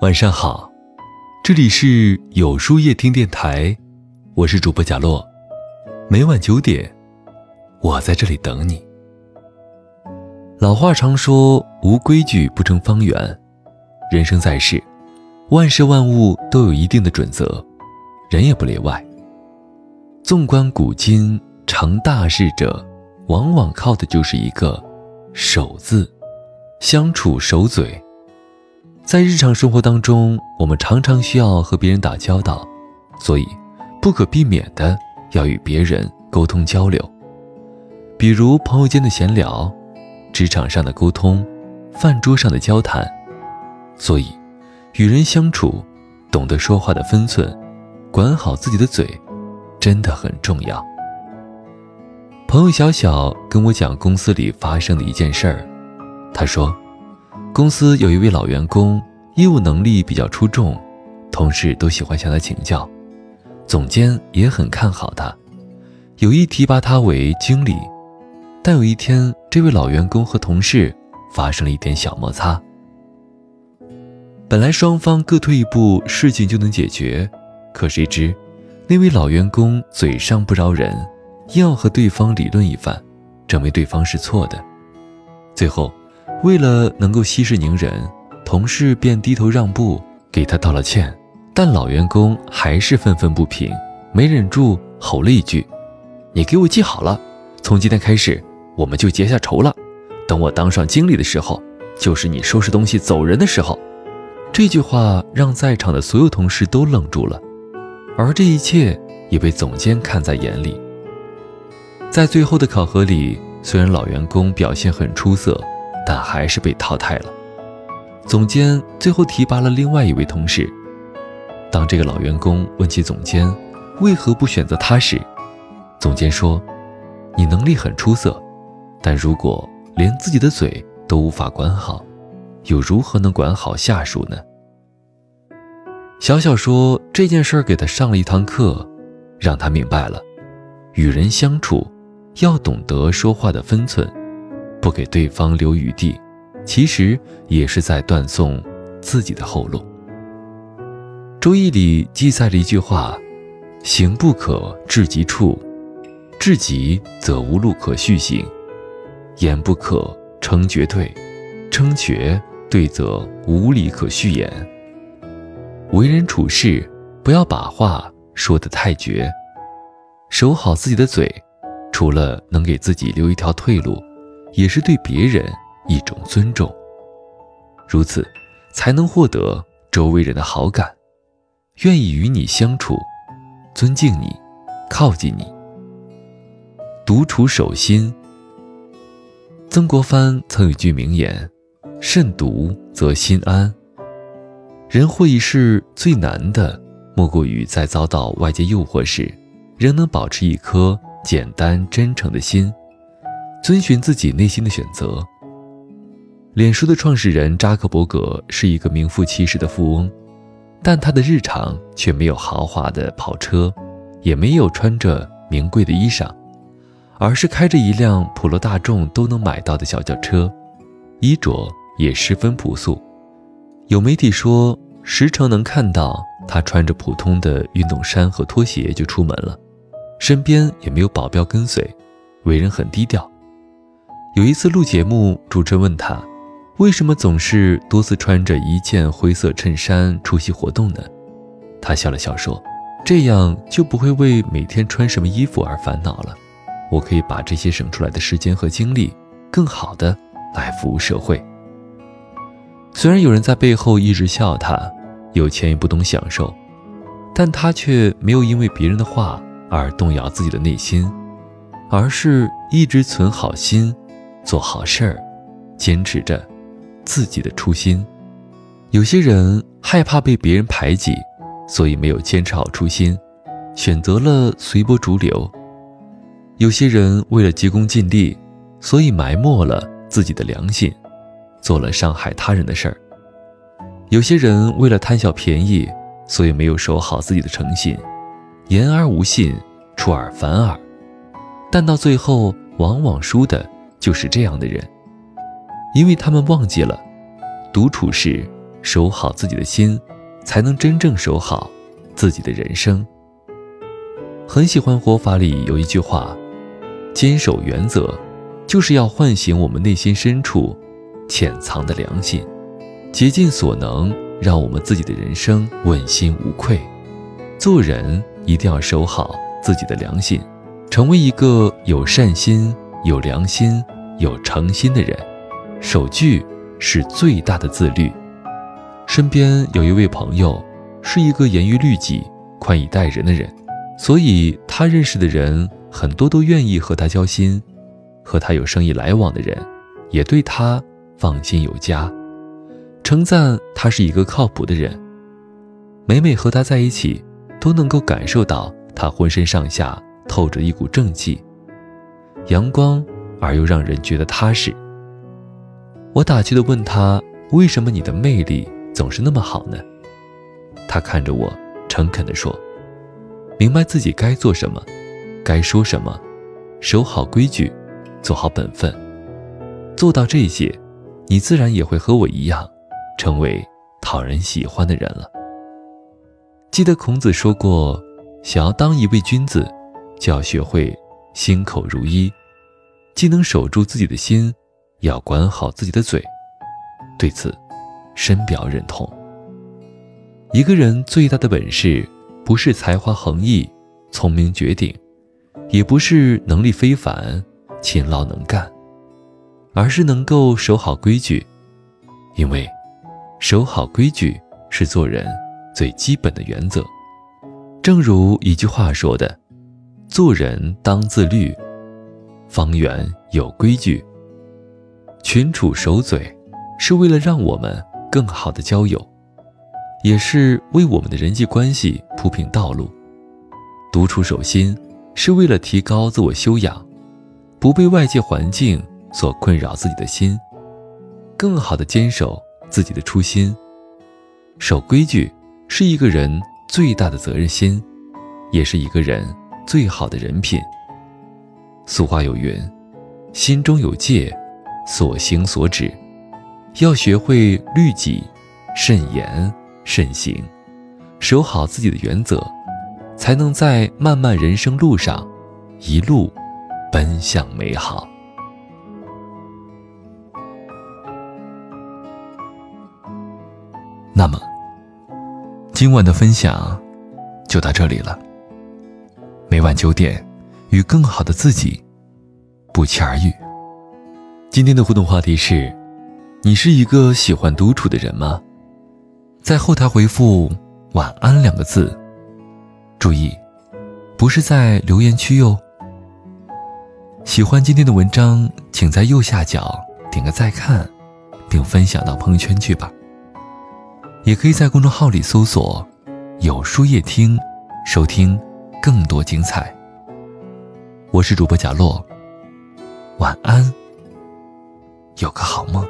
晚上好，这里是有书夜听电台，我是主播贾洛，每晚九点，我在这里等你。老话常说，无规矩不成方圆，人生在世，万事万物都有一定的准则，人也不例外。纵观古今，成大事者，往往靠的就是一个“守”字，相处守嘴。在日常生活当中，我们常常需要和别人打交道，所以不可避免的要与别人沟通交流。比如朋友间的闲聊，职场上的沟通，饭桌上的交谈。所以，与人相处，懂得说话的分寸，管好自己的嘴，真的很重要。朋友小小跟我讲公司里发生的一件事儿，他说。公司有一位老员工，业务能力比较出众，同事都喜欢向他请教，总监也很看好他，有意提拔他为经理。但有一天，这位老员工和同事发生了一点小摩擦。本来双方各退一步，事情就能解决，可谁知那位老员工嘴上不饶人，硬要和对方理论一番，证明对方是错的，最后。为了能够息事宁人，同事便低头让步，给他道了歉。但老员工还是愤愤不平，没忍住吼了一句：“你给我记好了，从今天开始，我们就结下仇了。等我当上经理的时候，就是你收拾东西走人的时候。”这句话让在场的所有同事都愣住了，而这一切也被总监看在眼里。在最后的考核里，虽然老员工表现很出色。但还是被淘汰了。总监最后提拔了另外一位同事。当这个老员工问起总监为何不选择他时，总监说：“你能力很出色，但如果连自己的嘴都无法管好，又如何能管好下属呢？”小小说这件事儿给他上了一堂课，让他明白了，与人相处要懂得说话的分寸。不给对方留余地，其实也是在断送自己的后路。《周易》里记载了一句话：“行不可至极处，至极则无路可续行；言不可称绝对，称绝对则无理可续言。”为人处事，不要把话说得太绝，守好自己的嘴，除了能给自己留一条退路。也是对别人一种尊重，如此，才能获得周围人的好感，愿意与你相处，尊敬你，靠近你。独处守心。曾国藩曾有句名言：“慎独则心安。”人活一世最难的，莫过于在遭到外界诱惑时，仍能保持一颗简单真诚的心。遵循自己内心的选择。脸书的创始人扎克伯格是一个名副其实的富翁，但他的日常却没有豪华的跑车，也没有穿着名贵的衣裳，而是开着一辆普罗大众都能买到的小轿车，衣着也十分朴素。有媒体说，时常能看到他穿着普通的运动衫和拖鞋就出门了，身边也没有保镖跟随，为人很低调。有一次录节目，主持人问他，为什么总是多次穿着一件灰色衬衫出席活动呢？他笑了笑说：“这样就不会为每天穿什么衣服而烦恼了。我可以把这些省出来的时间和精力，更好的来服务社会。”虽然有人在背后一直笑他有钱也不懂享受，但他却没有因为别人的话而动摇自己的内心，而是一直存好心。做好事儿，坚持着自己的初心。有些人害怕被别人排挤，所以没有坚持好初心，选择了随波逐流。有些人为了急功近利，所以埋没了自己的良心，做了伤害他人的事儿。有些人为了贪小便宜，所以没有守好自己的诚信，言而无信，出尔反尔。但到最后，往往输的。就是这样的人，因为他们忘记了独处时守好自己的心，才能真正守好自己的人生。很喜欢活法里有一句话：“坚守原则，就是要唤醒我们内心深处潜藏的良心，竭尽所能让我们自己的人生问心无愧。做人一定要守好自己的良心，成为一个有善心、有良心、有诚心的人。守矩是最大的自律。身边有一位朋友，是一个严于律己、宽以待人的人。”所以，他认识的人很多都愿意和他交心，和他有生意来往的人，也对他放心有加，称赞他是一个靠谱的人。每每和他在一起，都能够感受到他浑身上下透着一股正气，阳光而又让人觉得踏实。我打趣地问他：“为什么你的魅力总是那么好呢？”他看着我，诚恳地说。明白自己该做什么，该说什么，守好规矩，做好本分，做到这些，你自然也会和我一样，成为讨人喜欢的人了。记得孔子说过，想要当一位君子，就要学会心口如一，既能守住自己的心，也要管好自己的嘴。对此，深表认同。一个人最大的本事。不是才华横溢、聪明绝顶，也不是能力非凡、勤劳能干，而是能够守好规矩。因为守好规矩是做人最基本的原则。正如一句话说的：“做人当自律，方圆有规矩。”群处守嘴，是为了让我们更好的交友。也是为我们的人际关系铺平道路。独处守心，是为了提高自我修养，不被外界环境所困扰自己的心，更好的坚守自己的初心。守规矩是一个人最大的责任心，也是一个人最好的人品。俗话有云：“心中有戒，所行所止。”要学会律己、慎言。慎行，守好自己的原则，才能在漫漫人生路上一路奔向美好。那么，今晚的分享就到这里了。每晚九点，与更好的自己不期而遇。今天的互动话题是：你是一个喜欢独处的人吗？在后台回复“晚安”两个字，注意，不是在留言区哟。喜欢今天的文章，请在右下角点个再看，并分享到朋友圈去吧。也可以在公众号里搜索“有书夜听”，收听更多精彩。我是主播贾洛，晚安，有个好梦。